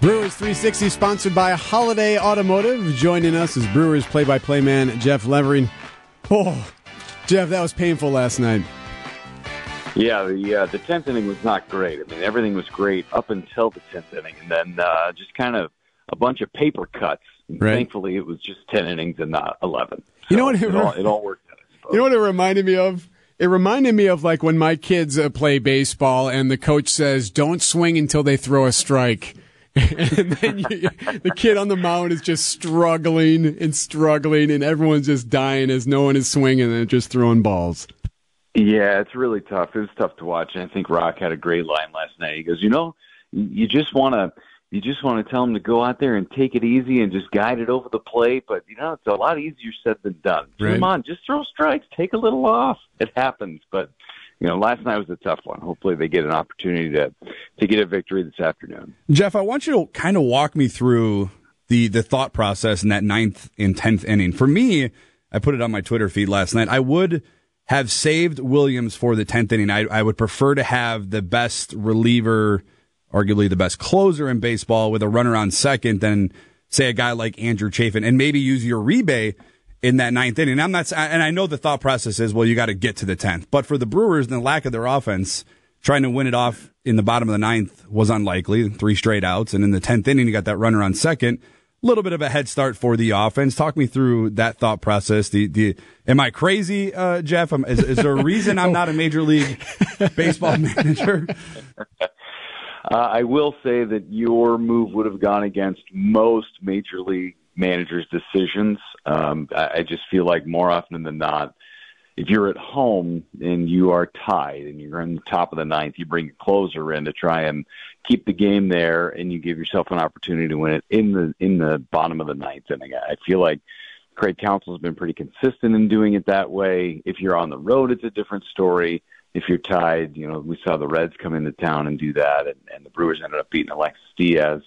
Brewers 360 sponsored by Holiday Automotive. Joining us is Brewers play-by-play man Jeff Levering. Oh, Jeff, that was painful last night. Yeah, the uh, the tenth inning was not great. I mean, everything was great up until the tenth inning, and then uh, just kind of a bunch of paper cuts. Right. Thankfully, it was just ten innings and not eleven. You know what? It all, it all worked out. You know what it reminded me of? It reminded me of like when my kids uh, play baseball and the coach says, "Don't swing until they throw a strike." and then you, the kid on the mound is just struggling and struggling, and everyone's just dying as no one is swinging and just throwing balls. Yeah, it's really tough. It was tough to watch. And I think Rock had a great line last night. He goes, "You know, you just want to." You just want to tell them to go out there and take it easy and just guide it over the plate, but you know it's a lot easier said than done. Right. Come on, just throw strikes, take a little off. It happens, but you know last night was a tough one. Hopefully they get an opportunity to to get a victory this afternoon. Jeff, I want you to kind of walk me through the the thought process in that ninth and tenth inning. For me, I put it on my Twitter feed last night. I would have saved Williams for the tenth inning. I, I would prefer to have the best reliever, arguably the best closer in baseball, with a runner on second than say a guy like Andrew Chafin, and maybe use your Uribe in that ninth inning. I'm not, and I know the thought process is, well, you got to get to the tenth. But for the Brewers and the lack of their offense, trying to win it off in the bottom of the ninth was unlikely. Three straight outs, and in the tenth inning, you got that runner on second. A little bit of a head start for the offense. Talk me through that thought process. The the am I crazy, uh, Jeff? Is, is there a reason I'm not a major league baseball manager? Uh, I will say that your move would have gone against most major league managers' decisions. Um, I, I just feel like more often than not, if you're at home and you are tied and you're in the top of the ninth, you bring your closer in to try and keep the game there, and you give yourself an opportunity to win it in the in the bottom of the ninth inning. I feel like Craig Counsell has been pretty consistent in doing it that way. If you're on the road, it's a different story. If you're tied, you know, we saw the Reds come into town and do that, and, and the Brewers ended up beating Alexis Diaz.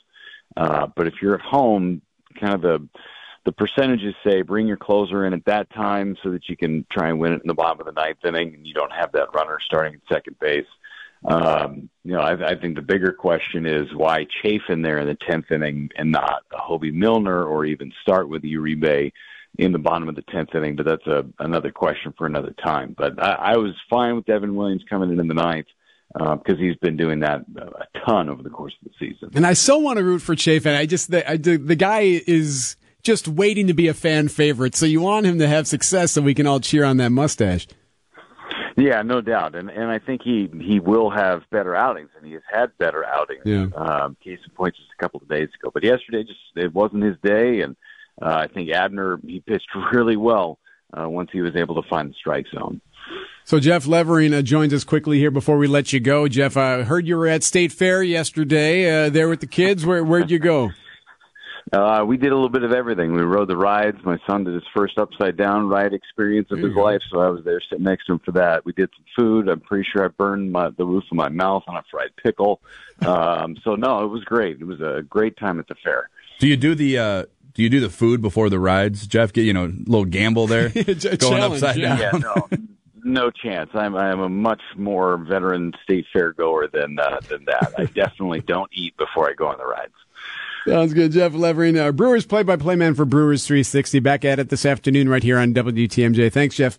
Uh, but if you're at home, kind of the the percentages say bring your closer in at that time so that you can try and win it in the bottom of the ninth inning, and you don't have that runner starting at second base. Um, you know, I, I think the bigger question is why Chafin there in the tenth inning and not a Hoby Milner or even start with Uribe in the bottom of the tenth inning. But that's a another question for another time. But I, I was fine with Devin Williams coming in in the ninth because he's been doing that a ton over the course of the season. And I so want to root for Chafin. I just the, I, the, the guy is just waiting to be a fan favorite. So you want him to have success so we can all cheer on that mustache. Yeah, no doubt, and and I think he he will have better outings, and he has had better outings. Yeah. Um, case in point, just a couple of days ago, but yesterday just it wasn't his day, and uh, I think Abner he pitched really well uh, once he was able to find the strike zone. So Jeff Levering uh, joins us quickly here before we let you go. Jeff, I heard you were at State Fair yesterday uh, there with the kids. Where where'd you go? Uh, we did a little bit of everything. We rode the rides. My son did his first upside down ride experience of his life, so I was there sitting next to him for that. We did some food. I'm pretty sure I burned my, the roof of my mouth on a fried pickle. Um, so no, it was great. It was a great time at the fair. Do you do the uh, do you do the food before the rides, Jeff? Get you know a little gamble there, going challenge, upside yeah. down. Yeah, no, no chance. I'm I'm a much more veteran state fair goer than uh, than that. I definitely don't eat before I go on the rides. Sounds good. Jeff Levering, uh, Brewers play-by-play man for Brewers 360. Back at it this afternoon right here on WTMJ. Thanks, Jeff.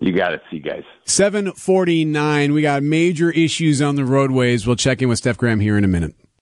You got it. see, you guys. 749. We got major issues on the roadways. We'll check in with Steph Graham here in a minute.